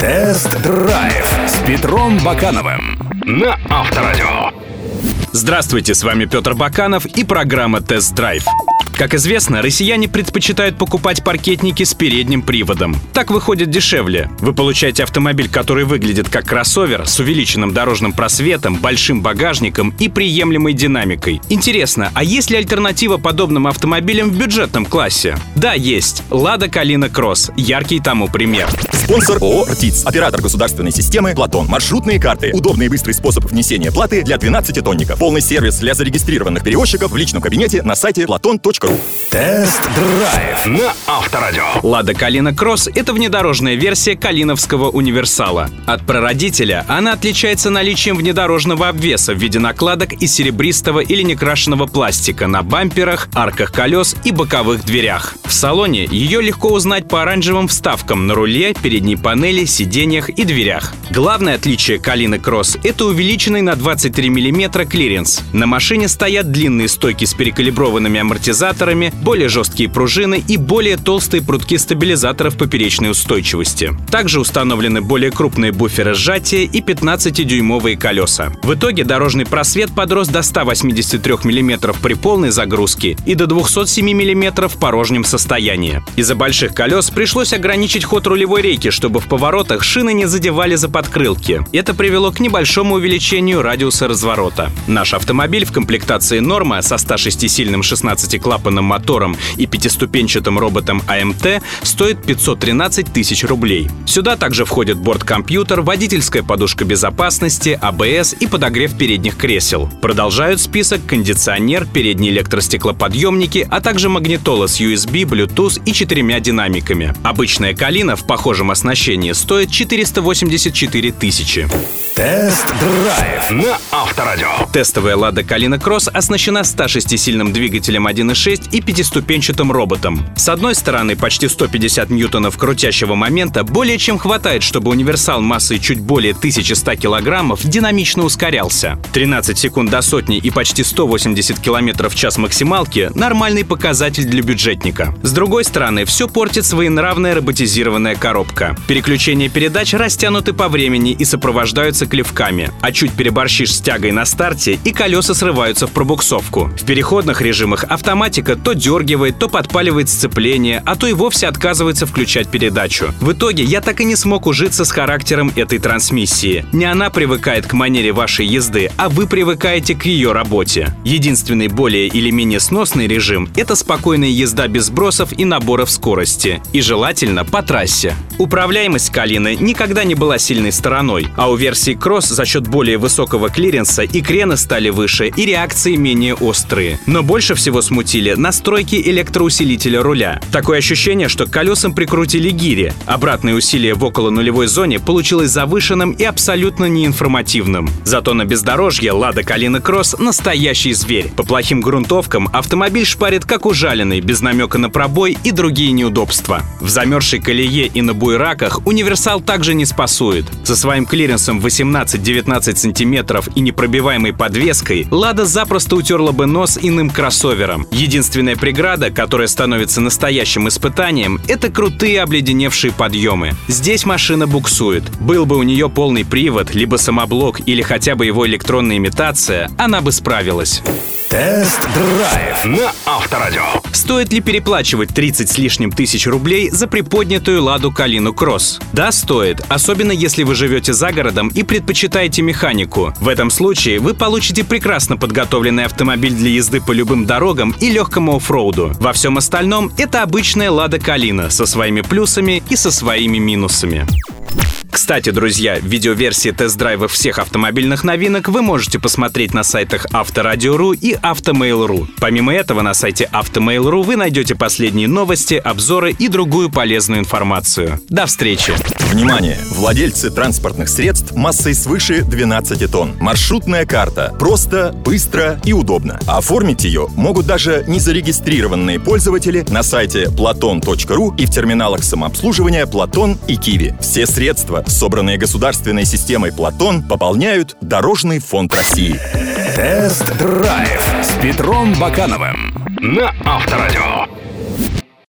Тест-драйв с Петром Бакановым на Авторадио. Здравствуйте, с вами Петр Баканов и программа «Тест-драйв». Как известно, россияне предпочитают покупать паркетники с передним приводом. Так выходит дешевле. Вы получаете автомобиль, который выглядит как кроссовер, с увеличенным дорожным просветом, большим багажником и приемлемой динамикой. Интересно, а есть ли альтернатива подобным автомобилям в бюджетном классе? Да, есть. Лада Калина Кросс. Яркий тому пример. Спонсор ООО «РТИЦ». Оператор государственной системы «Платон». Маршрутные карты. Удобный и быстрый способ внесения платы для 12-тонников. Полный сервис для зарегистрированных перевозчиков в личном кабинете на сайте platon.ru. Тест-драйв на Авторадио. Лада Калина Кросс — это внедорожная версия Калиновского универсала. От прародителя она отличается наличием внедорожного обвеса в виде накладок из серебристого или некрашенного пластика на бамперах, арках колес и боковых дверях. В салоне ее легко узнать по оранжевым вставкам на руле, передней панели, сиденьях и дверях. Главное отличие Калины Кросс — это увеличенный на 23 мм клиренс. На машине стоят длинные стойки с перекалиброванными амортизаторами, более жесткие пружины и более толстые прутки стабилизаторов поперечной устойчивости. Также установлены более крупные буферы сжатия и 15-дюймовые колеса. В итоге дорожный просвет подрос до 183 мм при полной загрузке и до 207 мм в порожнем состоянии. Из-за больших колес пришлось ограничить ход рулевой рейки, чтобы в поворотах шины не задевали за подкрылки. Это привело к небольшому увеличению радиуса разворота. Наш автомобиль в комплектации «Норма» со 106-сильным 16-клапанным мотором и пятиступенчатым роботом АМТ стоит 513 тысяч рублей. Сюда также входит борт-компьютер, водительская подушка безопасности, АБС и подогрев передних кресел. Продолжают список кондиционер, передние электростеклоподъемники, а также магнитола с USB, Bluetooth и четырьмя динамиками. Обычная «Калина» в похожем оснащении стоит 484 тысячи. Тест-драйв на Авторадио. Тестовая «Лада Калина Кросс» оснащена 106-сильным двигателем 1.6 и пятиступенчатым роботом. С одной стороны, почти 150 ньютонов крутящего момента более чем хватает, чтобы универсал массой чуть более 1100 килограммов динамично ускорялся. 13 секунд до сотни и почти 180 километров в час максималки — нормальный показатель для бюджетника. С другой стороны, все портит своенравная роботизированная коробка. Переключения передач растянуты по времени и сопровождаются клевками, а чуть переборщишь с тягой на старте, и колеса срываются в пробуксовку. В переходных режимах автоматика то дергивает, то подпаливает сцепление, а то и вовсе отказывается включать передачу. В итоге я так и не смог ужиться с характером этой трансмиссии. Не она привыкает к манере вашей езды, а вы привыкаете к ее работе. Единственный более или менее сносный режим — это спокойная езда без сбросов и наборов скорости. И желательно по трассе. Управляемость Калины никогда не была сильной стороной, а у версии Cross за счет более высокого клиренса и крена стали выше, и реакции менее острые. Но больше всего смутили настройки электроусилителя руля. Такое ощущение, что колесам прикрутили гири. Обратное усилие в около нулевой зоне получилось завышенным и абсолютно неинформативным. Зато на бездорожье Лада Калина Кросс настоящий зверь. По плохим грунтовкам автомобиль шпарит как ужаленный, без намека на пробой и другие неудобства. В замерзшей колее и на буераках универсал также не спасует. Со своим клиренсом 18-19 сантиметров и непробиваемой подвеской Лада запросто утерла бы нос иным кроссовером. Единственная преграда, которая становится настоящим испытанием, это крутые обледеневшие подъемы. Здесь машина буксует. Был бы у нее полный привод, либо самоблок, или хотя бы его электронная имитация, она бы справилась. Тест-драйв на Авторадио. Стоит ли переплачивать 30 с лишним тысяч рублей за приподнятую Ладу Калину Кросс? Да, стоит, особенно если вы живете за городом и предпочитаете механику. В этом случае вы получите прекрасно подготовленный автомобиль для езды по любым дорогам и легкому оффроуду. Во всем остальном это обычная Лада Калина со своими плюсами и со своими минусами. Кстати, друзья, видеоверсии тест-драйва всех автомобильных новинок вы можете посмотреть на сайтах Авторадио.ру и Автомейл.ру. Помимо этого, на сайте Автомейл.ру вы найдете последние новости, обзоры и другую полезную информацию. До встречи! Внимание! Владельцы транспортных средств массой свыше 12 тонн. Маршрутная карта. Просто, быстро и удобно. Оформить ее могут даже незарегистрированные пользователи на сайте platon.ru и в терминалах самообслуживания Платон и Киви. Все средства, собранные государственной системой Платон, пополняют Дорожный фонд России. Тест-драйв с Петром Бакановым на Авторадио.